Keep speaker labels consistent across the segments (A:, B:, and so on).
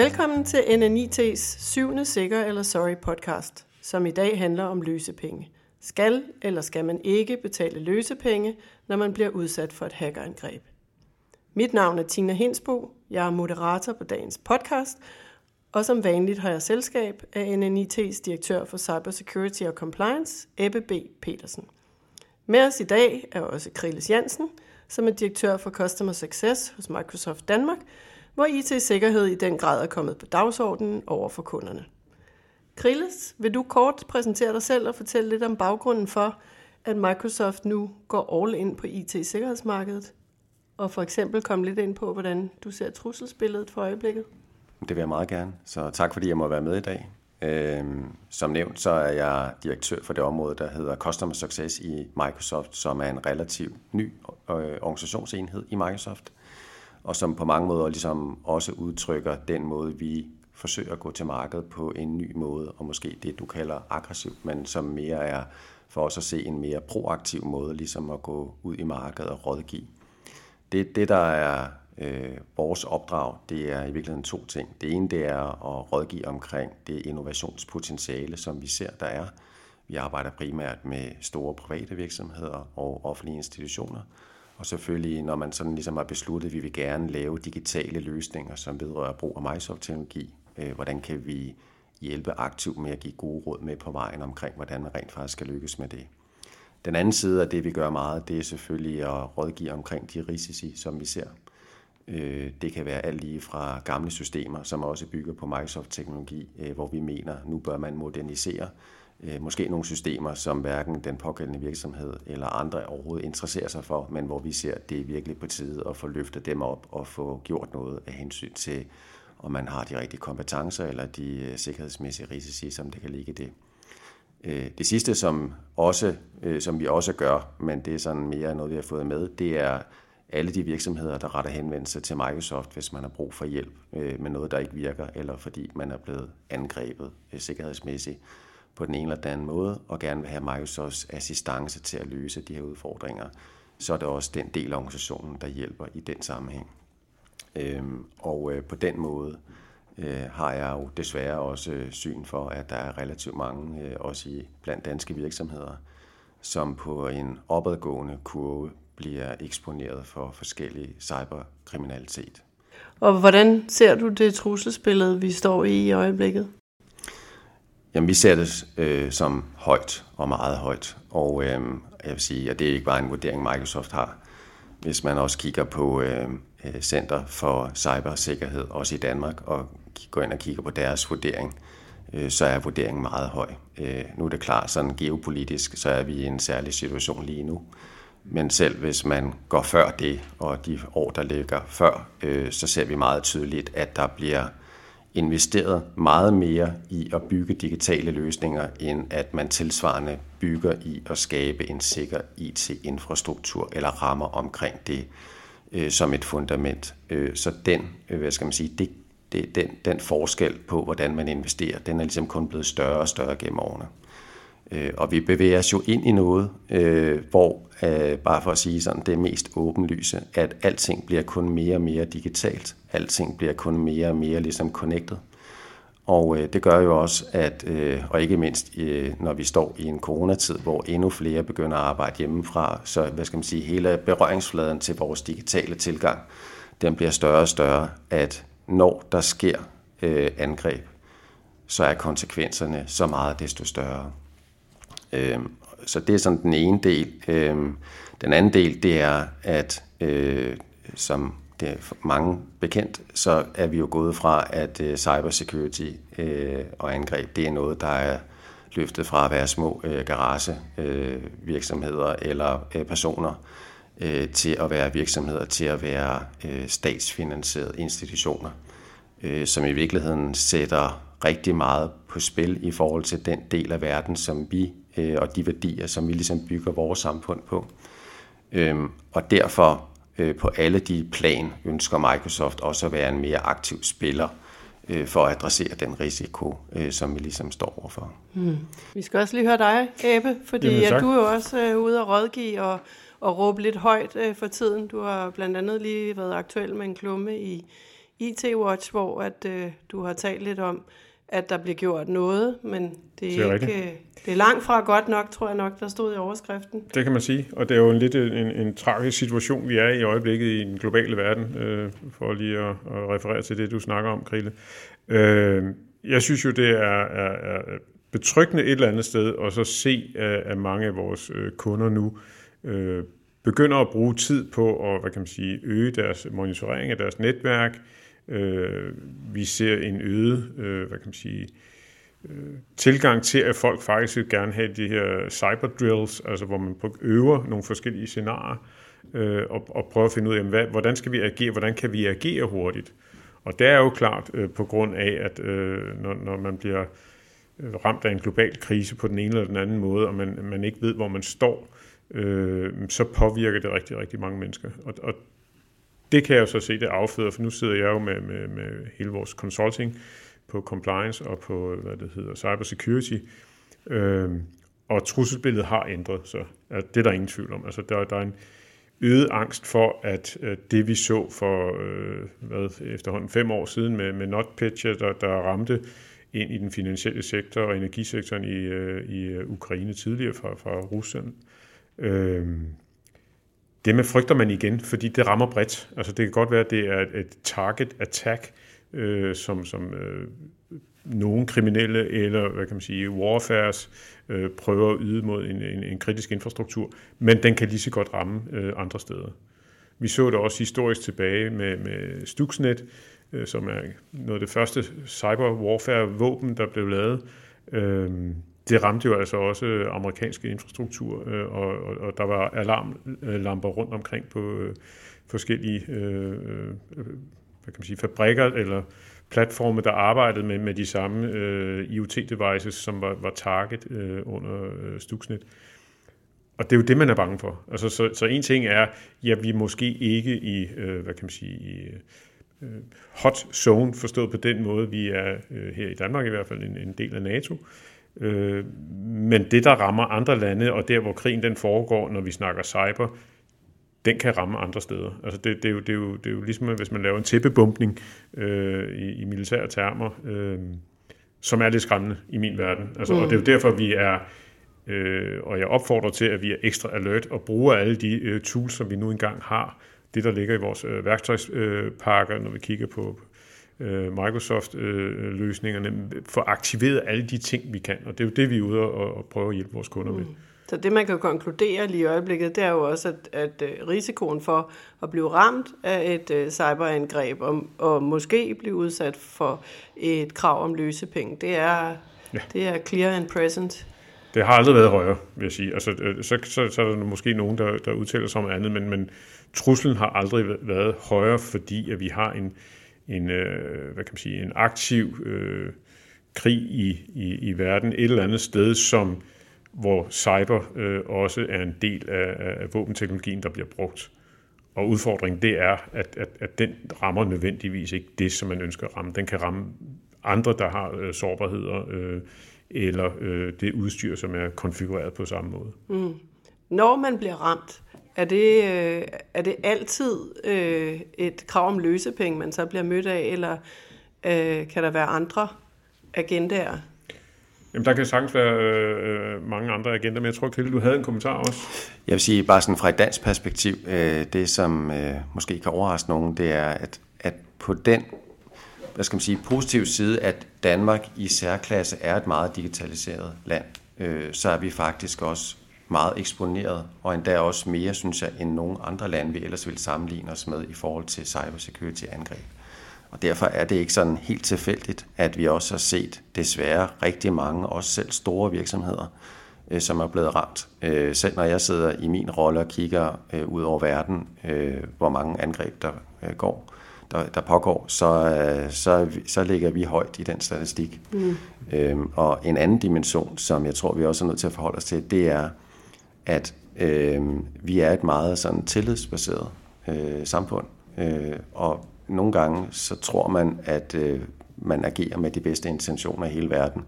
A: Velkommen til NNIT's syvende Sikker eller Sorry podcast, som i dag handler om løsepenge. Skal eller skal man ikke betale løsepenge, når man bliver udsat for et hackerangreb? Mit navn er Tina Hinsbo, jeg er moderator på dagens podcast, og som vanligt har jeg selskab af NNIT's direktør for Cybersecurity og Compliance, Ebbe B. Petersen. Med os i dag er også Krilles Jansen, som er direktør for Customer Success hos Microsoft Danmark, hvor IT-sikkerhed i den grad er kommet på dagsordenen over for kunderne. Krilles, vil du kort præsentere dig selv og fortælle lidt om baggrunden for, at Microsoft nu går all in på IT-sikkerhedsmarkedet, og for eksempel komme lidt ind på, hvordan du ser trusselsbilledet for øjeblikket?
B: Det vil jeg meget gerne, så tak fordi jeg må være med i dag. Øhm, som nævnt, så er jeg direktør for det område, der hedder Customer Success i Microsoft, som er en relativt ny øh, organisationsenhed i Microsoft, og som på mange måder ligesom også udtrykker den måde, vi forsøger at gå til markedet på en ny måde, og måske det, du kalder aggressivt, men som mere er for os at se en mere proaktiv måde, ligesom at gå ud i markedet og rådgive. Det, det der er øh, vores opdrag, det er i virkeligheden to ting. Det ene det er at rådgive omkring det innovationspotentiale, som vi ser, der er. Vi arbejder primært med store private virksomheder og offentlige institutioner. Og selvfølgelig, når man sådan ligesom har besluttet, at vi vil gerne lave digitale løsninger, som vedrører brug af Microsoft-teknologi, øh, hvordan kan vi hjælpe aktivt med at give gode råd med på vejen omkring, hvordan man rent faktisk skal lykkes med det. Den anden side af det, vi gør meget, det er selvfølgelig at rådgive omkring de risici, som vi ser. Øh, det kan være alt lige fra gamle systemer, som også bygger på Microsoft-teknologi, øh, hvor vi mener, nu bør man modernisere øh, måske nogle systemer, som hverken den pågældende virksomhed eller andre overhovedet interesserer sig for, men hvor vi ser, at det er virkelig på tide at få løftet dem op og få gjort noget af hensyn til, om man har de rigtige kompetencer eller de øh, sikkerhedsmæssige risici, som det kan ligge i det. Øh, det sidste, som, også, øh, som vi også gør, men det er sådan mere noget, vi har fået med, det er alle de virksomheder, der retter henvendelse til Microsoft, hvis man har brug for hjælp med noget, der ikke virker, eller fordi man er blevet angrebet sikkerhedsmæssigt på den ene eller den anden måde, og gerne vil have Microsofts assistance til at løse de her udfordringer, så er det også den del af organisationen, der hjælper i den sammenhæng. Øhm, og øh, på den måde øh, har jeg jo desværre også øh, syn for, at der er relativt mange, øh, også i blandt danske virksomheder, som på en opadgående kurve bliver eksponeret for forskellige cyberkriminalitet.
A: Og hvordan ser du det trusselsbillede, vi står i i øjeblikket?
B: Jamen, vi ser det øh, som højt og meget højt. Og øh, jeg vil sige, at det er ikke bare en vurdering, Microsoft har. Hvis man også kigger på øh, øh Center for Cybersikkerhed, også i Danmark, og går ind og kigger på deres vurdering, øh, så er vurderingen meget høj. Øh, nu er det klart, sådan geopolitisk, så er vi i en særlig situation lige nu. Men selv hvis man går før det, og de år, der ligger før, øh, så ser vi meget tydeligt, at der bliver investeret meget mere i at bygge digitale løsninger, end at man tilsvarende bygger i at skabe en sikker IT-infrastruktur eller rammer omkring det øh, som et fundament. Øh, så den, øh, hvad skal man sige, det, det, den, den forskel på, hvordan man investerer, den er ligesom kun blevet større og større gennem årene. Øh, og vi bevæger os jo ind i noget, øh, hvor, øh, bare for at sige sådan, det mest åbenlyse, at alting bliver kun mere og mere digitalt. Alting bliver kun mere og mere ligesom connected. Og øh, det gør jo også, at, øh, og ikke mindst øh, når vi står i en coronatid, hvor endnu flere begynder at arbejde hjemmefra, så hvad skal man sige, hele berøringsfladen til vores digitale tilgang, den bliver større og større, at når der sker angreb, så er konsekvenserne så meget desto større. Øh, så det er sådan den ene del. Øhm, den anden del, det er, at øh, som det er mange bekendt, så er vi jo gået fra, at øh, cybersecurity øh, og angreb, det er noget, der er løftet fra at være små øh, garagevirksomheder øh, eller øh, personer, til at være virksomheder, til at være statsfinansierede institutioner, som i virkeligheden sætter rigtig meget på spil i forhold til den del af verden, som vi øh, og de værdier, som vi ligesom bygger vores samfund på. Øhm, og derfor øh, på alle de plan ønsker Microsoft også at være en mere aktiv spiller øh, for at adressere den risiko, øh, som vi ligesom står overfor.
A: Hmm. Vi skal også lige høre dig, Abe, fordi Jamen, at du er jo også øh, ude at rådgive og, og råbe lidt højt øh, for tiden. Du har blandt andet lige været aktuel med en klumme i, IT-Watch, hvor at, øh, du har talt lidt om, at der bliver gjort noget, men det er, det er ikke, øh, det er langt fra godt nok, tror jeg nok, der stod i overskriften.
C: Det kan man sige, og det er jo en lidt en, en tragisk situation, vi er i øjeblikket i den globale verden, øh, for lige at, at referere til det, du snakker om, Krille. Øh, jeg synes jo, det er, er, er betryggende et eller andet sted, og så se, at mange af vores øh, kunder nu øh, begynder at bruge tid på at hvad kan man sige, øge deres monitorering af deres netværk. Øh, vi ser en øget øh, hvad kan man sige, øh, tilgang til, at folk faktisk vil gerne have de her cyberdrills, altså hvor man øver nogle forskellige scenarier, øh, og, og prøver at finde ud af, hvad, hvordan skal vi agere, hvordan kan vi agere hurtigt. Og det er jo klart øh, på grund af, at øh, når, når man bliver øh, ramt af en global krise på den ene eller den anden måde, og man, man ikke ved, hvor man står, øh, så påvirker det rigtig, rigtig mange mennesker. Og, og det kan jeg jo så se, det afføder, for nu sidder jeg jo med, med, med hele vores consulting på compliance og på, hvad det hedder, cybersecurity. Øh, og trusselsbilledet har ændret sig. Altså, det er der ingen tvivl om. Altså, der, der er en øget angst for, at øh, det vi så for øh, hvad, efterhånden fem år siden med, med NotPetya, der, der ramte ind i den finansielle sektor og energisektoren i, øh, i øh, Ukraine tidligere fra, fra Rusland, Øh, det med frygter man igen, fordi det rammer bredt. Altså det kan godt være, at det er et target attack, øh, som, som øh, nogle kriminelle eller hvad kan man sige, warfares øh, prøver at yde mod en, en, en kritisk infrastruktur, men den kan lige så godt ramme øh, andre steder. Vi så det også historisk tilbage med, med Stuxnet, øh, som er noget af det første cyber warfare våben, der blev lavet. Øh, det ramte jo altså også øh, amerikanske infrastruktur, øh, og, og, og der var alarmlamper rundt omkring på øh, forskellige øh, øh, hvad kan man sige, fabrikker eller platforme, der arbejdede med, med de samme øh, IoT-devices, som var, var target øh, under øh, Stuxnet. Og det er jo det, man er bange for. Altså, så, så en ting er, ja, vi er måske ikke i, øh, hvad kan man sige, i øh, hot zone, forstået på den måde, vi er øh, her i Danmark i hvert fald en, en del af NATO. Øh, men det, der rammer andre lande, og der, hvor krigen den foregår, når vi snakker cyber, den kan ramme andre steder. Altså det, det, er, jo, det, er, jo, det er jo ligesom, hvis man laver en tæppebumpning øh, i, i militære termer, øh, som er lidt skræmmende i min verden. Altså, mm. Og det er jo derfor, vi er, øh, og jeg opfordrer til, at vi er ekstra alert og bruger alle de øh, tools, som vi nu engang har. Det, der ligger i vores øh, værktøjspakker, øh, når vi kigger på øh, Microsoft-løsningerne, øh, få aktiveret alle de ting, vi kan. Og det er jo det, vi er ude og, og prøve at hjælpe vores kunder mm. med.
A: Så det, man kan konkludere lige i øjeblikket, det er jo også, at, at øh, risikoen for at blive ramt af et uh, cyberangreb og, og måske blive udsat for et krav om løsepenge, det er, ja. det er clear and present.
C: Det har aldrig været højere, vil jeg sige. Altså, så, så, så er der måske nogen, der, der udtaler sig om andet, men, men truslen har aldrig været højere, fordi at vi har en, en, øh, hvad kan man sige, en aktiv øh, krig i, i, i verden et eller andet sted, som hvor cyber øh, også er en del af, af våbenteknologien, der bliver brugt. Og udfordringen det er, at, at, at den rammer nødvendigvis ikke det, som man ønsker at ramme. Den kan ramme andre, der har øh, sårbarheder, øh, eller øh, det udstyr, som er konfigureret på samme måde. Mm.
A: Når man bliver ramt, er det, øh, er det altid øh, et krav om løsepenge, man så bliver mødt af, eller øh, kan der være andre agendaer?
C: Jamen, der kan sagtens være øh, mange andre agenter, men jeg tror, Kjell, du havde en kommentar også.
B: Jeg vil sige, bare sådan fra et dansk perspektiv, øh, det som øh, måske kan overraske nogen, det er, at, at på den hvad skal man sige, positive side, at Danmark i særklasse er et meget digitaliseret land, øh, så er vi faktisk også meget eksponeret, og endda også mere, synes jeg, end nogle andre lande, vi ellers vil sammenligne os med i forhold til cybersecurity-angreb. Og derfor er det ikke sådan helt tilfældigt, at vi også har set desværre rigtig mange, også selv store virksomheder, øh, som er blevet ramt. Øh, selv når jeg sidder i min rolle og kigger øh, ud over verden, hvor mange angreb der går, der, der pågår, så, så, så ligger vi højt i den statistik. Mm. Øhm, og en anden dimension, som jeg tror, vi også er nødt til at forholde os til, det er, at øh, vi er et meget sådan tillidsbaseret øh, samfund, øh, og nogle gange så tror man, at øh, man agerer med de bedste intentioner i hele verden.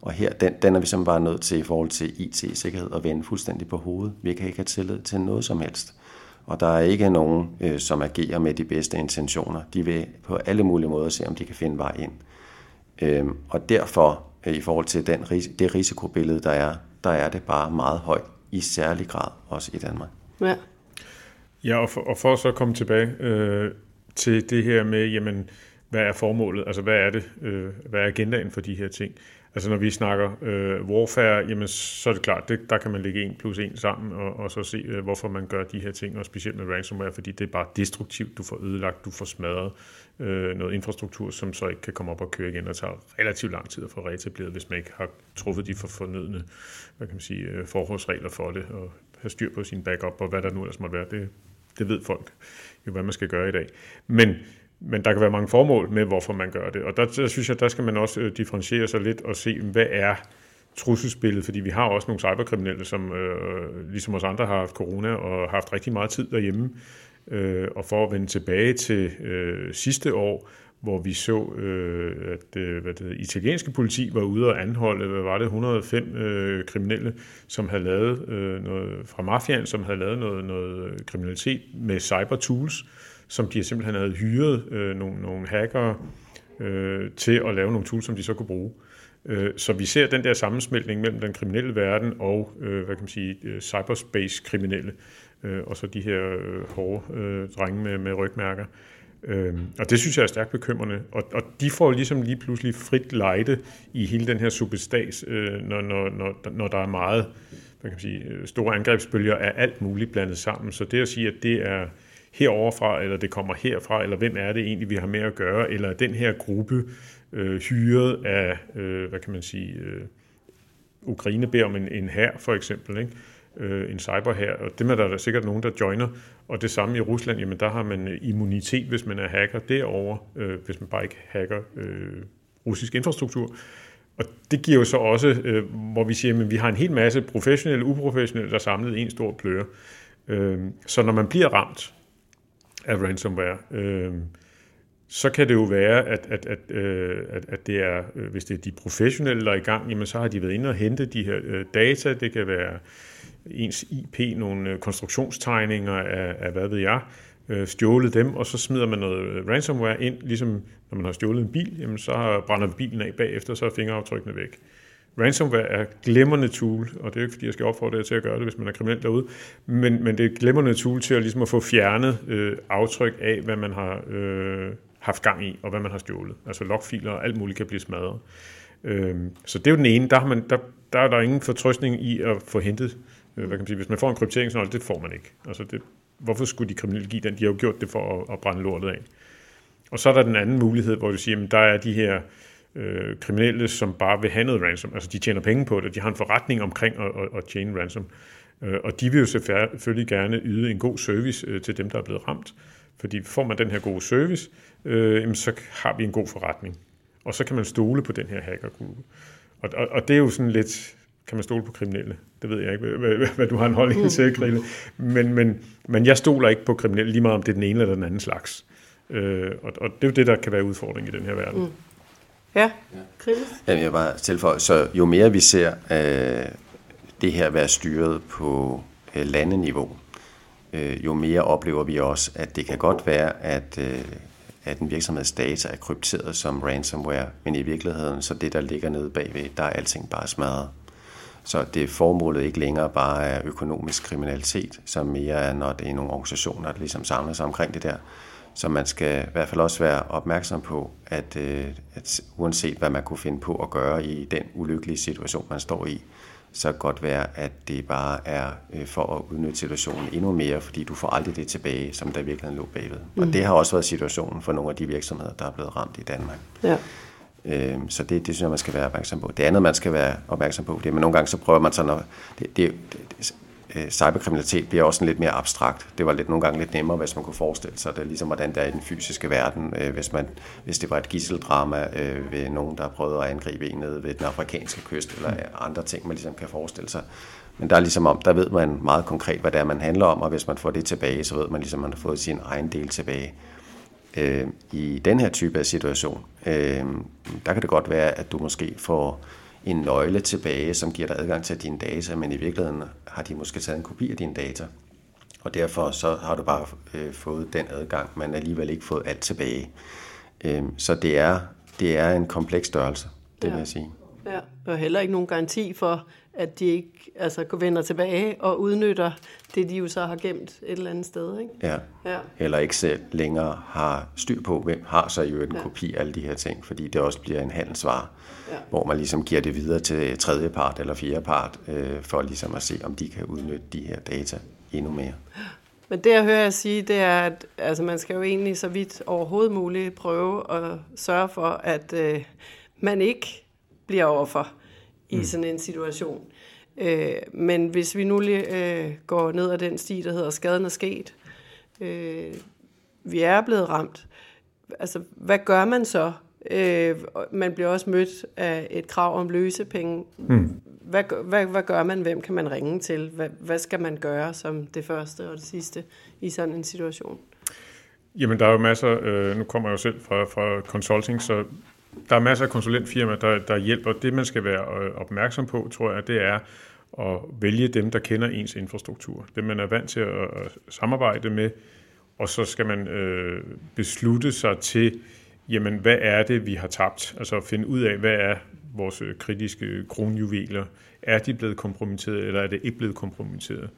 B: Og her, den, den er vi simpelthen bare nødt til i forhold til IT-sikkerhed at vende fuldstændig på hovedet. Vi kan ikke have tillid til noget som helst. Og der er ikke nogen, øh, som agerer med de bedste intentioner. De vil på alle mulige måder se, om de kan finde vej ind. Øh, og derfor, øh, i forhold til den, det risikobillede, der er, der er det bare meget højt, i særlig grad også i Danmark.
C: Ja, ja og, for, og for så at komme tilbage øh, til det her med, jamen, hvad er formålet? Altså, hvad er det? Øh, hvad er agendaen for de her ting? Altså når vi snakker øh, warfare, jamen så er det klart, det, der kan man lægge en plus en sammen, og, og så se, øh, hvorfor man gør de her ting, og specielt med ransomware, fordi det er bare destruktivt, du får ødelagt, du får smadret øh, noget infrastruktur, som så ikke kan komme op og køre igen, og tager relativt lang tid at få reetableret, hvis man ikke har truffet de for fornødne hvad kan man sige, øh, forholdsregler for det, og have styr på sin backup, og hvad der nu ellers måtte være. Det, det ved folk jo, hvad man skal gøre i dag. Men men der kan være mange formål med, hvorfor man gør det. Og der, der synes jeg, der skal man også øh, differentiere sig lidt og se, hvad er trusselsbilledet, fordi vi har også nogle cyberkriminelle, som øh, ligesom os andre har haft corona og har haft rigtig meget tid derhjemme. Øh, og for at vende tilbage til øh, sidste år, hvor vi så, øh, at øh, hvad det italienske politi var ude og anholde, hvad var det, 105 øh, kriminelle, som havde lavet øh, noget fra mafiaen, som havde lavet noget, noget kriminalitet med cyber tools, som de simpelthen havde hyret øh, nogle, nogle hackere øh, til at lave nogle tools, som de så kunne bruge. Øh, så vi ser den der sammensmeltning mellem den kriminelle verden og øh, hvad kan man sige, øh, cyberspace-kriminelle, øh, og så de her øh, hårde øh, drenge med, med rygmærker. Øh, og det synes jeg er stærkt bekymrende. Og, og de får ligesom lige pludselig frit lejde i hele den her substats, øh, når, når, når, når der er meget hvad kan man sige, øh, store angrebsbølger af alt muligt blandet sammen. Så det at sige, at det er heroverfra, eller det kommer herfra, eller hvem er det egentlig, vi har med at gøre, eller den her gruppe øh, hyret af, øh, hvad kan man sige, øh, Ukraine beder om en, en her for eksempel, ikke? Øh, en cyberhær, og dem er der, der sikkert nogen, der joiner, og det samme i Rusland, jamen der har man øh, immunitet, hvis man er hacker derovre, øh, hvis man bare ikke hacker øh, russisk infrastruktur. Og det giver jo så også, øh, hvor vi siger, at vi har en hel masse professionelle og uprofessionelle, der er samlet i en stor pløre. Øh, så når man bliver ramt, af ransomware, øh, så kan det jo være, at, at, at, øh, at, at det er, øh, hvis det er de professionelle, der er i gang, jamen så har de været inde og hente de her øh, data. Det kan være ens IP, nogle øh, konstruktionstegninger af, af hvad ved jeg, øh, stjålet dem, og så smider man noget øh, ransomware ind, ligesom når man har stjålet en bil, jamen så brænder bilen af bagefter, så er fingeraftrykkene væk. Ransomware er glemrende tool, og det er ikke fordi, jeg skal opfordre jer til at gøre det, hvis man er kriminel derude, men, men det er et glemrende tool til at, ligesom at få fjernet øh, aftryk af, hvad man har øh, haft gang i, og hvad man har stjålet. Altså logfiler og alt muligt kan blive smadret. Øh, så det er jo den ene. Der, har man, der, der er der ingen fortrøstning i at få hentet, øh, hvad kan man sige, hvis man får en krypteringsnøgle, det får man ikke. Altså det, hvorfor skulle de kriminelle give den? De har jo gjort det for at, at brænde lortet af. Og så er der den anden mulighed, hvor du siger, at der er de her øh, kriminelle, som bare vil have noget ransom. Altså de tjener penge på det, de har en forretning omkring at, at, at tjene ransom. Øh, og de vil jo selvfølgelig gerne yde en god service øh, til dem, der er blevet ramt. Fordi får man den her gode service, øh, jamen, så har vi en god forretning. Og så kan man stole på den her hackergruppe. Og, og, og det er jo sådan lidt, kan man stole på kriminelle? Det ved jeg ikke, hvad, hvad, hvad du har en holdning til, Krille. Men, men, men jeg stoler ikke på kriminelle, lige meget om det er den ene eller den anden slags. Øh, og, og det er jo det, der kan være udfordring i den her verden. Mm.
A: Ja, Krille?
B: Jamen, jeg bare tilføje, så jo mere vi ser øh, det her være styret på øh, landeniveau, øh, jo mere oplever vi også, at det kan godt være, at, øh, at en virksomheds data er krypteret som ransomware, men i virkeligheden, så det, der ligger nede bagved, der er alting bare smadret. Så det er formålet ikke længere bare er økonomisk kriminalitet, som mere er, når det er nogle organisationer, der ligesom samler sig omkring det der, så man skal i hvert fald også være opmærksom på, at, øh, at uanset hvad man kunne finde på at gøre i den ulykkelige situation, man står i, så kan godt være, at det bare er øh, for at udnytte situationen endnu mere, fordi du får aldrig det tilbage, som der virkelig lå bagved. Mm. Og det har også været situationen for nogle af de virksomheder, der er blevet ramt i Danmark. Ja. Øhm, så det, det synes jeg, man skal være opmærksom på. Det andet, man skal være opmærksom på, det er, at nogle gange så prøver man sådan at... Det, det, det, øh, cyberkriminalitet bliver også lidt mere abstrakt. Det var lidt nogle gange lidt nemmere, hvis man kunne forestille sig det, ligesom hvordan det er i den fysiske verden. Øh, hvis, man, hvis det var et gisseldrama øh, ved nogen, der prøvede at angribe en nede ved den afrikanske kyst, eller andre ting, man ligesom kan forestille sig. Men der er ligesom om, der ved man meget konkret, hvad det er, man handler om, og hvis man får det tilbage, så ved man ligesom, at man har fået sin egen del tilbage. Øh, I den her type af situation, øh, der kan det godt være, at du måske får en nøgle tilbage, som giver dig adgang til dine data, men i virkeligheden har de måske taget en kopi af dine data. og derfor så har du bare øh, fået den adgang, men alligevel ikke fået alt tilbage. Øh, så det er, det er en kompleks størrelse, det ja. vil jeg sige.
A: Ja, og heller ikke nogen garanti for, at de ikke altså, vender tilbage og udnytter det, de jo så har gemt et eller andet sted. Ikke?
B: Ja. ja, eller ikke selv længere har styr på, hvem har så jo en ja. kopi af alle de her ting, fordi det også bliver en handelsvare, ja. hvor man ligesom giver det videre til tredje part eller fjerde part, øh, for ligesom at se, om de kan udnytte de her data endnu mere.
A: Men det, jeg hører jeg sige, det er, at altså, man skal jo egentlig så vidt overhovedet muligt prøve at sørge for, at øh, man ikke bliver overfor i mm. sådan en situation. Øh, men hvis vi nu lige øh, går ned ad den sti, der hedder skaden er sket, øh, vi er blevet ramt, altså hvad gør man så? Øh, man bliver også mødt af et krav om løsepenge. Mm. Hvad, hvad, hvad gør man? Hvem kan man ringe til? Hvad, hvad skal man gøre som det første og det sidste i sådan en situation?
C: Jamen, der er jo masser, øh, nu kommer jeg jo selv fra, fra consulting, så der er masser af konsulentfirmaer, der, der hjælper. Det, man skal være øh, opmærksom på, tror jeg, det er at vælge dem, der kender ens infrastruktur. Dem, man er vant til at samarbejde med, og så skal man øh, beslutte sig til, jamen, hvad er det, vi har tabt? Altså finde ud af, hvad er vores øh, kritiske kronjuveler? Er de blevet kompromitteret, eller er det ikke blevet kompromitteret?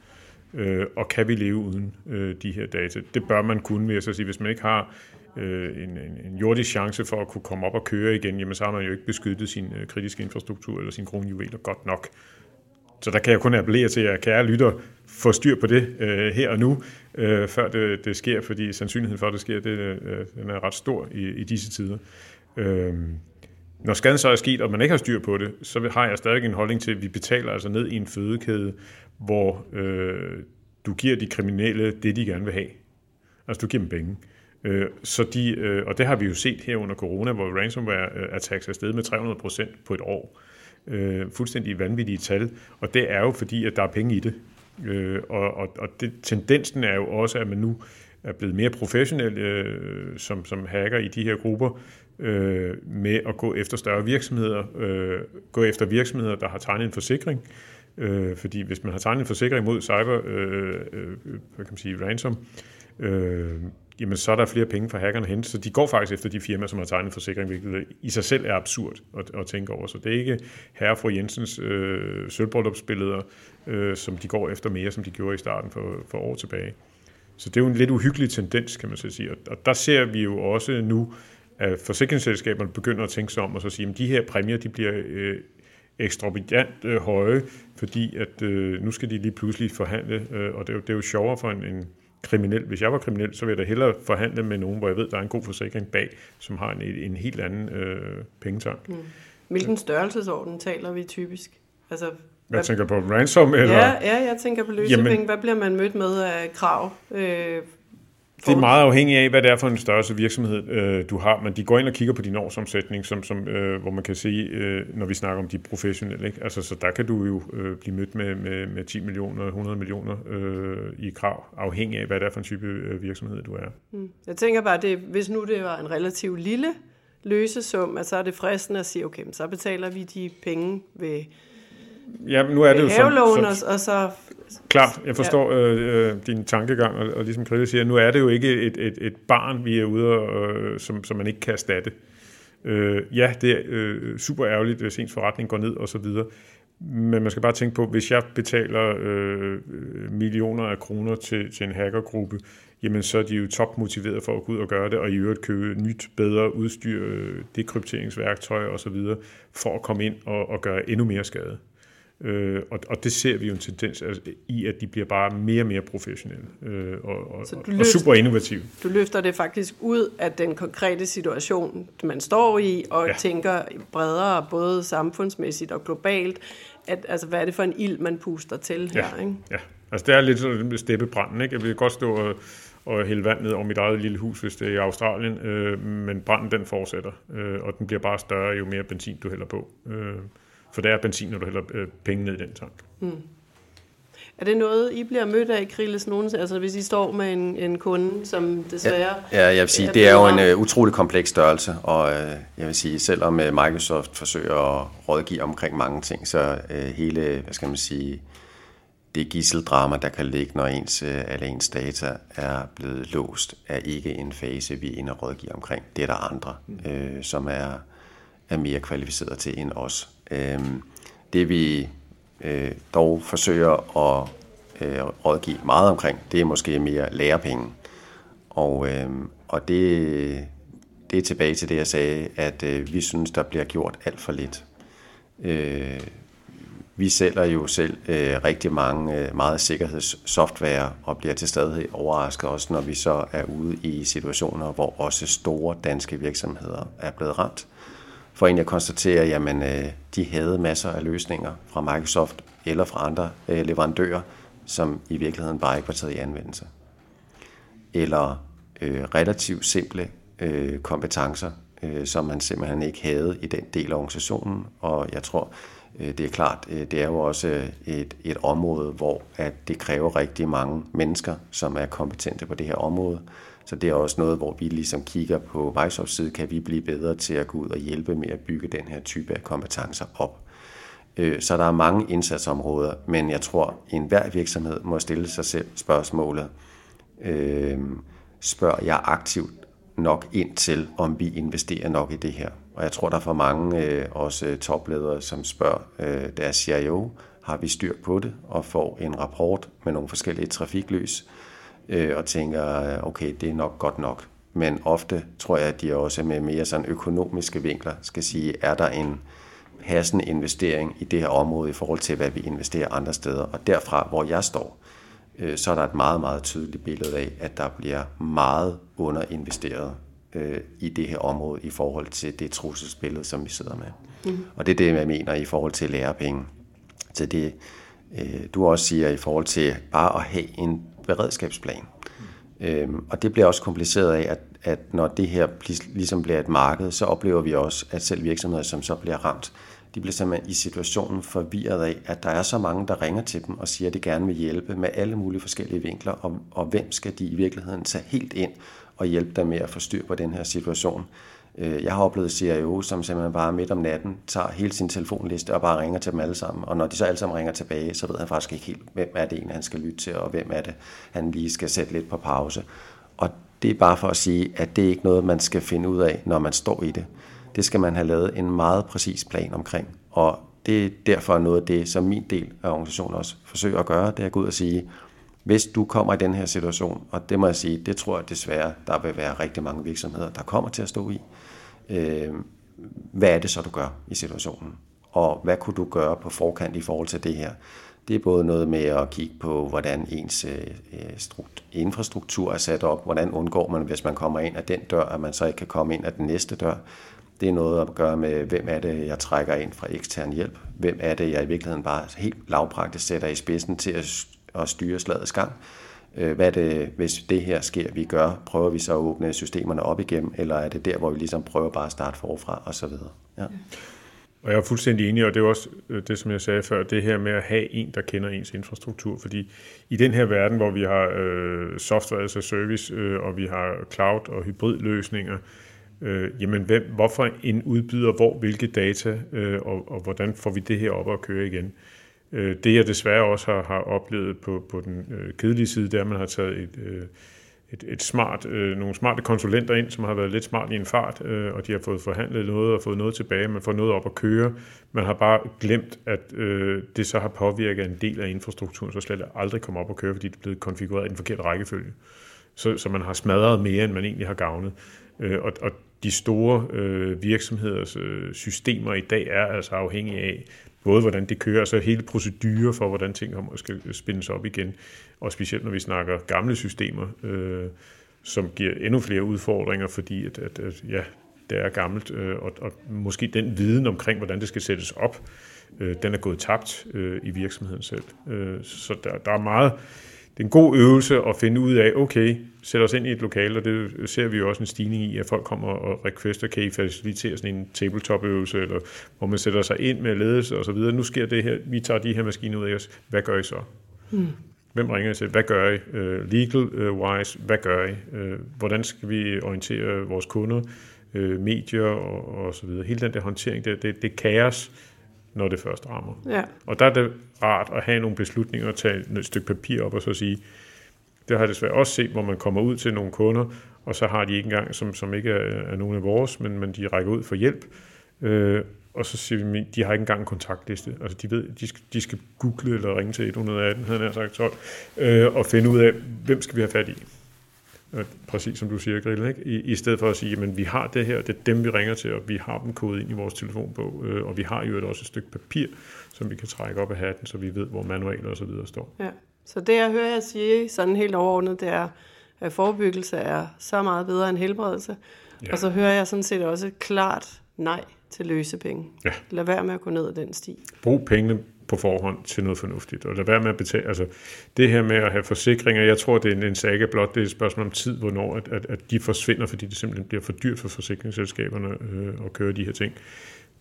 C: Øh, og kan vi leve uden øh, de her data? Det bør man kunne, vil jeg så sige. Hvis man ikke har øh, en, en, en jordisk chance for at kunne komme op og køre igen, jamen så har man jo ikke beskyttet sin øh, kritiske infrastruktur eller sin kronjuveler godt nok. Så der kan jeg kun appellere til, at kære lytter få styr på det øh, her og nu, øh, før det, det sker, fordi sandsynligheden for, at det sker, det, øh, den er ret stor i, i disse tider. Øh, når skaden så er sket, og man ikke har styr på det, så har jeg stadig en holdning til, at vi betaler altså ned i en fødekæde, hvor øh, du giver de kriminelle det, de gerne vil have. Altså du giver dem penge. Øh, så de, øh, og det har vi jo set her under corona, hvor ransomware øh, attacks er steget med 300% på et år. Øh, fuldstændig vanvittige tal, og det er jo fordi, at der er penge i det. Øh, og og, og det, tendensen er jo også, at man nu er blevet mere professionel øh, som, som hacker i de her grupper, øh, med at gå efter større virksomheder, øh, gå efter virksomheder, der har tegnet en forsikring, øh, fordi hvis man har tegnet en forsikring mod cyber, øh, øh, hvad kan man sige, ransom, øh, jamen så er der flere penge for hackerne hen. Så de går faktisk efter de firmaer, som har tegnet forsikring, hvilket i sig selv er absurd at, at tænke over. Så det er ikke herre fra Jensens øh, sølvbryllupsbilleder, øh, som de går efter mere, som de gjorde i starten for, for år tilbage. Så det er jo en lidt uhyggelig tendens, kan man så sige. Og der ser vi jo også nu, at forsikringsselskaberne begynder at tænke sig om og så sige, at de her præmier de bliver øh, ekstraordinært øh, høje, fordi at øh, nu skal de lige pludselig forhandle, øh, og det er, jo, det er jo sjovere for en, en kriminel. Hvis jeg var kriminel, så ville jeg da hellere forhandle med nogen, hvor jeg ved, der er en god forsikring bag, som har en, en helt anden øh, pengetank. Mm.
A: Hvilken størrelsesorden taler vi typisk?
C: Altså, hvad, hvad tænker på ransom? Eller?
A: Ja, ja, jeg tænker på løsepenge. Hvad bliver man mødt med af krav? Øh,
C: det er meget afhængigt af, hvad det er for en størrelse virksomhed, øh, du har, men de går ind og kigger på din årsomsætning, som, som, øh, hvor man kan sige, øh, når vi snakker om de professionelle. Ikke? Altså, så der kan du jo øh, blive mødt med, med, med 10 millioner, 100 millioner øh, i krav, afhængig af, hvad det er for en type øh, virksomhed, du er.
A: Mm. Jeg tænker bare, det, hvis nu det var en relativt lille løsesum, så er det fristende at sige, okay, så betaler vi de penge ved
C: ja, nu er det jo
A: som, som, og så
C: Klart, jeg forstår ja. øh, øh, din tankegang, og, og ligesom Krille siger, nu er det jo ikke et, et, et barn, vi er ude, og, øh, som, som man ikke kan erstatte. Øh, ja, det er øh, super ærgerligt, hvis ens forretning går ned og så videre. Men man skal bare tænke på, hvis jeg betaler øh, millioner af kroner til, til en hackergruppe, jamen så er de jo topmotiveret for at gå ud og gøre det, og i øvrigt købe nyt, bedre udstyr, øh, dekrypteringsværktøj osv., for at komme ind og, og gøre endnu mere skade. Øh, og, og det ser vi jo en tendens altså, i, at de bliver bare mere og mere professionelle øh, og, og, løft, og super innovative.
A: Du løfter det faktisk ud af den konkrete situation, man står i, og ja. tænker bredere, både samfundsmæssigt og globalt, at, altså, hvad er det for en ild, man puster til her?
C: Ja, ikke? ja. altså det er lidt sådan med steppebranden. Ikke? Jeg vil godt stå og, og hælde vand ned over mit eget lille hus, hvis det er i Australien, øh, men branden den fortsætter, øh, og den bliver bare større, jo mere benzin du hælder på. Øh, for det er benzin, når du hælder øh, penge ned i den tank. Mm.
A: Er det noget, I bliver mødt af, Krilles, nogen? Altså hvis I står med en, en kunde, som desværre...
B: Ja, ja jeg vil sige, er det er jo en uh, utrolig kompleks størrelse, og uh, jeg vil sige, selvom uh, Microsoft forsøger at rådgive omkring mange ting, så uh, hele, hvad skal man sige, det gisseldrama, der kan ligge, når ens, øh, alle ens data er blevet låst, er ikke en fase, vi er inde og rådgiver omkring. Det er der andre, øh, som er, er mere kvalificeret til end os. Øh, det vi øh, dog forsøger at øh, rådgive meget omkring, det er måske mere lærepenge. Og, øhm, og det, det er tilbage til det, jeg sagde, at øh, vi synes, der bliver gjort alt for lidt. Vi sælger jo selv øh, rigtig mange øh, meget sikkerhedssoftware og bliver til stadighed overrasket også, når vi så er ude i situationer, hvor også store danske virksomheder er blevet ramt. For egentlig at konstatere, at jamen, øh, de havde masser af løsninger fra Microsoft eller fra andre øh, leverandører, som i virkeligheden bare ikke var taget i anvendelse. Eller øh, relativt simple øh, kompetencer, øh, som man simpelthen ikke havde i den del af organisationen. Og jeg tror, øh, det er klart, øh, det er jo også øh, et, et område, hvor at det kræver rigtig mange mennesker, som er kompetente på det her område. Så det er også noget, hvor vi ligesom kigger på Microsofts side, kan vi blive bedre til at gå ud og hjælpe med at bygge den her type af kompetencer op. Øh, så der er mange indsatsområder, men jeg tror, at enhver virksomhed må stille sig selv spørgsmålet, øh, spørger jeg aktivt nok ind til, om vi investerer nok i det her. Og jeg tror, der er for mange øh, også topledere, som spørger øh, deres CIO, har vi styr på det, og får en rapport med nogle forskellige trafiklys, øh, og tænker, okay, det er nok godt nok. Men ofte tror jeg, at de også med mere sådan økonomiske vinkler skal sige, er der en passende investering i det her område i forhold til, hvad vi investerer andre steder. Og derfra, hvor jeg står, øh, så er der et meget, meget tydeligt billede af, at der bliver meget underinvesteret øh, i det her område i forhold til det trusselsbillede, som vi sidder med. Mm. Og det er det, jeg mener i forhold til lærepenge. Så det, øh, du også siger i forhold til bare at have en beredskabsplan. Mm. Øhm, og det bliver også kompliceret af, at, at når det her ligesom bliver et marked, så oplever vi også, at selv virksomheder, som så bliver ramt, de bliver simpelthen i situationen forvirret af, at der er så mange, der ringer til dem og siger, at de gerne vil hjælpe med alle mulige forskellige vinkler, og, og hvem skal de i virkeligheden tage helt ind og hjælpe dem med at få styr på den her situation. Øh, jeg har oplevet CIO, som simpelthen bare midt om natten tager hele sin telefonliste og bare ringer til dem alle sammen. Og når de så alle sammen ringer tilbage, så ved han faktisk ikke helt, hvem er det en, han skal lytte til, og hvem er det, han lige skal sætte lidt på pause. Og det er bare for at sige, at det er ikke noget, man skal finde ud af, når man står i det. Det skal man have lavet en meget præcis plan omkring. Og det er derfor noget af det, som min del af organisationen også forsøger at gøre, det er at gå ud og sige, hvis du kommer i den her situation, og det må jeg sige, det tror jeg desværre, der vil være rigtig mange virksomheder, der kommer til at stå i. Øh, hvad er det så, du gør i situationen? Og hvad kunne du gøre på forkant i forhold til det her? Det er både noget med at kigge på, hvordan ens øh, infrastruktur er sat op, hvordan undgår man, hvis man kommer ind af den dør, at man så ikke kan komme ind af den næste dør. Det er noget at gøre med, hvem er det, jeg trækker ind fra ekstern hjælp? Hvem er det, jeg i virkeligheden bare helt lavpraktisk sætter i spidsen til at, at styre slagets gang? Øh, hvad er det, hvis det her sker, vi gør? Prøver vi så at åbne systemerne op igen, eller er det der, hvor vi ligesom prøver bare at starte forfra, og så videre? Ja.
C: Og jeg er fuldstændig enig, og det er også øh, det, som jeg sagde før, det her med at have en, der kender ens infrastruktur. Fordi i den her verden, hvor vi har øh, software as a service, øh, og vi har cloud og hybridløsninger, øh, jamen hvem, hvorfor en udbyder hvor, hvilke data, øh, og, og hvordan får vi det her op at køre igen. Øh, Øh, det jeg desværre også har, har oplevet på, på den øh, kedelige side, det er, at man har taget et, øh, et, et smart, øh, nogle smarte konsulenter ind, som har været lidt smart i en fart, øh, og de har fået forhandlet noget og fået noget tilbage, man får noget op at køre. Man har bare glemt, at øh, det så har påvirket en del af infrastrukturen, så slet aldrig kommer op at køre, fordi det er blevet konfigureret i den forkerte rækkefølge. Så, så man har smadret mere, end man egentlig har gavnet. Øh, og, og de store øh, virksomheders øh, systemer i dag er altså afhængige af, både hvordan det kører, og så hele procedurer for, hvordan ting kommer, skal spændes op igen. Og specielt når vi snakker gamle systemer, øh, som giver endnu flere udfordringer, fordi at, at, at ja, det er gammelt, øh, og, og måske den viden omkring, hvordan det skal sættes op, øh, den er gået tabt øh, i virksomheden selv. Øh, så der, der er meget det er en god øvelse at finde ud af, okay, sæt os ind i et lokale, og det ser vi jo også en stigning i, at folk kommer og requester, kan I facilitere sådan en tabletop-øvelse, eller hvor man sætter sig ind med ledelse og så videre. Nu sker det her, vi tager de her maskiner ud af os. Hvad gør I så? Hmm. Hvem ringer I til? Hvad gør I? Uh, Legal-wise, hvad gør I? Uh, hvordan skal vi orientere vores kunder? Uh, medier og, og så videre. Hele den der håndtering, det, det, det kaos, når det først rammer. Ja. Og der er det rart at have nogle beslutninger og tage et stykke papir op og så sige, det har jeg desværre også set, hvor man kommer ud til nogle kunder, og så har de ikke engang, som, som ikke er, er nogen af vores, men, men de rækker ud for hjælp. Øh, og så siger vi, de har ikke engang en kontaktliste. Altså de ved, de skal, de skal google eller ringe til 118, havde jeg sagt 12, øh, og finde ud af, hvem skal vi have fat i. Præcis som du siger, Grille, ikke? I, I stedet for at sige, at vi har det her, det er dem, vi ringer til, og vi har dem kodet ind i vores telefonbog, øh, og vi har jo også et stykke papir, som vi kan trække op af hatten, så vi ved, hvor manualer og så videre står.
A: Ja. Så det, jeg hører jer sige sådan helt overordnet, det er, at forebyggelse er så meget bedre end helbredelse. Ja. Og så hører jeg sådan set også klart nej til løsepenge.
C: Ja.
A: Lad være med at gå ned ad den sti.
C: Brug pengene på forhånd til noget fornuftigt, og lad være med at betale. Altså, det her med at have forsikringer, jeg tror, det er en, en saga blot, det er et spørgsmål om tid, hvornår at, at, at de forsvinder, fordi det simpelthen bliver for dyrt for forsikringsselskaberne øh, at køre de her ting.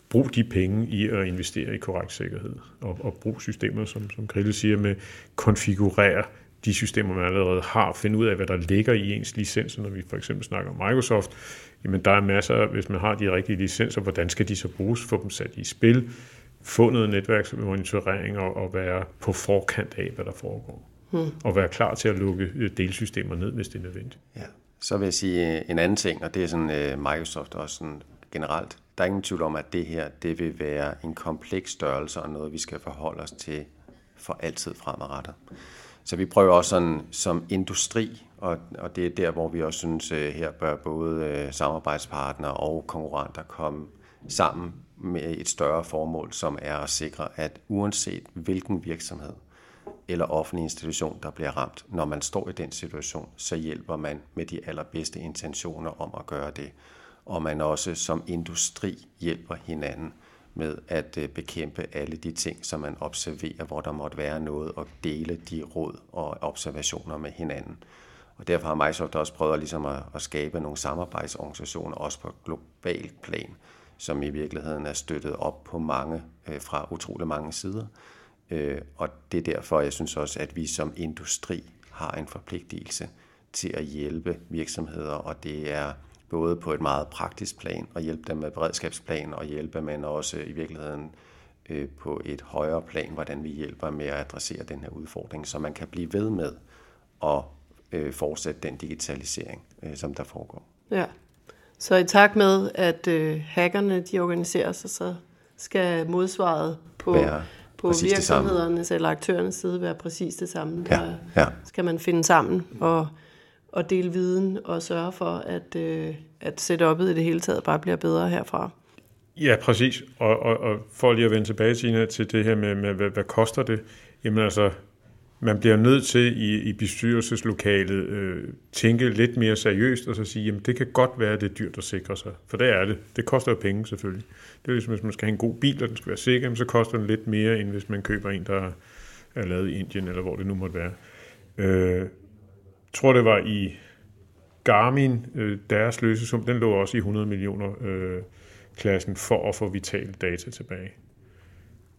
C: Brug de penge i at investere i korrekt sikkerhed, og, og brug systemer, som, som Grille siger, med konfigurere de systemer, man allerede har, finde ud af, hvad der ligger i ens licenser, når vi for eksempel snakker om Microsoft, jamen der er masser, hvis man har de rigtige licenser, hvordan skal de så bruges, få dem sat i spil, få noget netværksmonitorering og, og være på forkant af, hvad der foregår. Hmm. Og være klar til at lukke øh, delsystemer ned, hvis det er nødvendigt.
B: Ja. Så vil jeg sige øh, en anden ting, og det er sådan uh, Microsoft også sådan generelt. Der er ingen tvivl om, at det her det vil være en kompleks størrelse og noget, vi skal forholde os til for altid fremadrettet. Så vi prøver også sådan, som industri, og, og det er der, hvor vi også synes, øh, her bør både øh, samarbejdspartnere og konkurrenter komme sammen med et større formål, som er at sikre, at uanset hvilken virksomhed eller offentlig institution, der bliver ramt, når man står i den situation, så hjælper man med de allerbedste intentioner om at gøre det. Og man også som industri hjælper hinanden med at øh, bekæmpe alle de ting, som man observerer, hvor der måtte være noget, og dele de råd og observationer med hinanden. Og derfor har Microsoft også prøvet at, ligesom at, at skabe nogle samarbejdsorganisationer, også på globalt plan, som i virkeligheden er støttet op på mange øh, fra utrolig mange sider. Øh, og det er derfor, jeg synes også, at vi som industri har en forpligtelse til at hjælpe virksomheder, og det er både på et meget praktisk plan, og hjælpe dem med beredskabsplan, og hjælpe, men også i virkeligheden øh, på et højere plan, hvordan vi hjælper med at adressere den her udfordring, så man kan blive ved med at øh, fortsætte den digitalisering, øh, som der foregår.
A: Ja, så i takt med, at øh, hackerne de organiserer sig, så skal modsvaret på, på virksomhedernes eller aktørernes side være præcis det samme.
B: Ja, ja.
A: skal man finde sammen og, og dele viden og sørge for, at, øh, at setup'et i det hele taget bare bliver bedre herfra.
C: Ja, præcis. Og, og, og for lige at vende tilbage, Tina, til det her med, med hvad, hvad koster det? Jamen altså, man bliver nødt til i, i bestyrelseslokalet øh, tænke lidt mere seriøst og så sige, jamen det kan godt være, at det er dyrt at sikre sig. For det er det. Det koster jo penge selvfølgelig. Det er ligesom, hvis man skal have en god bil, og den skal være sikker, så koster den lidt mere, end hvis man køber en, der er lavet i Indien, eller hvor det nu måtte være. Øh, tror, det var i Garmin, øh, deres løsesum, den lå også i 100 millioner øh, klassen for at få vitale data tilbage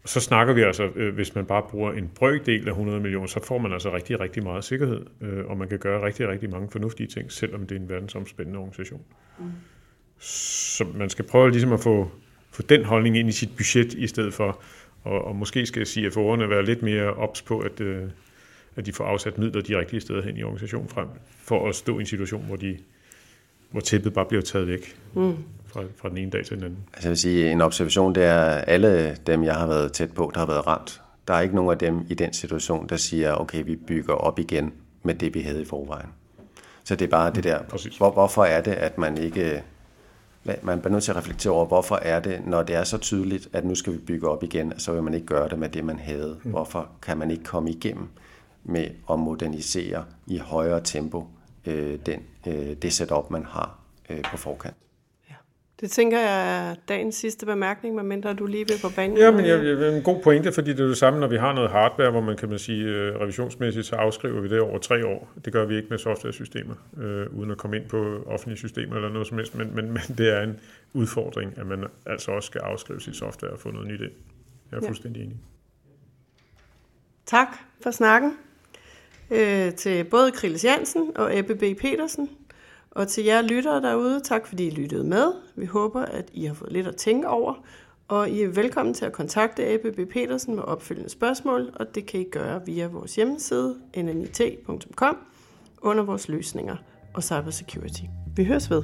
C: så snakker vi altså, øh, hvis man bare bruger en brøkdel af 100 millioner, så får man altså rigtig, rigtig meget sikkerhed, øh, og man kan gøre rigtig, rigtig mange fornuftige ting, selvom det er en verdensomspændende organisation. Mm. Så man skal prøve ligesom at få, få den holdning ind i sit budget, i stedet for, og, og måske skal CFO'erne være lidt mere ops på, at, øh, at de får afsat midler de rigtige steder hen i organisationen frem, for at stå i en situation, hvor, de, hvor tæppet bare bliver taget væk. Mm fra, fra den ene dag til den anden?
B: Altså jeg vil sige, en observation, det er alle dem, jeg har været tæt på, der har været ramt. Der er ikke nogen af dem i den situation, der siger, okay, vi bygger op igen med det, vi havde i forvejen. Så det er bare det der, mm, hvor, hvorfor er det, at man ikke, man bliver nødt til at reflektere over, hvorfor er det, når det er så tydeligt, at nu skal vi bygge op igen, så vil man ikke gøre det med det, man havde. Mm. Hvorfor kan man ikke komme igennem med at modernisere i højere tempo øh, den, øh, det setup, man har øh, på forkant?
A: Det tænker jeg er dagens sidste bemærkning, medmindre du lige vil på banen.
C: Ja, men jeg, jeg, en god pointe, fordi det er det samme, når vi har noget hardware, hvor man kan man sige, øh, revisionsmæssigt, så afskriver vi det over tre år. Det gør vi ikke med software-systemer, øh, uden at komme ind på offentlige systemer eller noget som helst, men, men, men det er en udfordring, at man altså også skal afskrive sit software og få noget nyt ind. Jeg er ja. fuldstændig enig.
A: Tak for snakken øh, til både Krilis Jansen og Ebbe B. Petersen. Og til jer lyttere derude, tak fordi I lyttede med. Vi håber, at I har fået lidt at tænke over, og I er velkommen til at kontakte Ebbe Petersen med opfølgende spørgsmål, og det kan I gøre via vores hjemmeside nnit.com under vores løsninger og cybersecurity. Vi høres ved.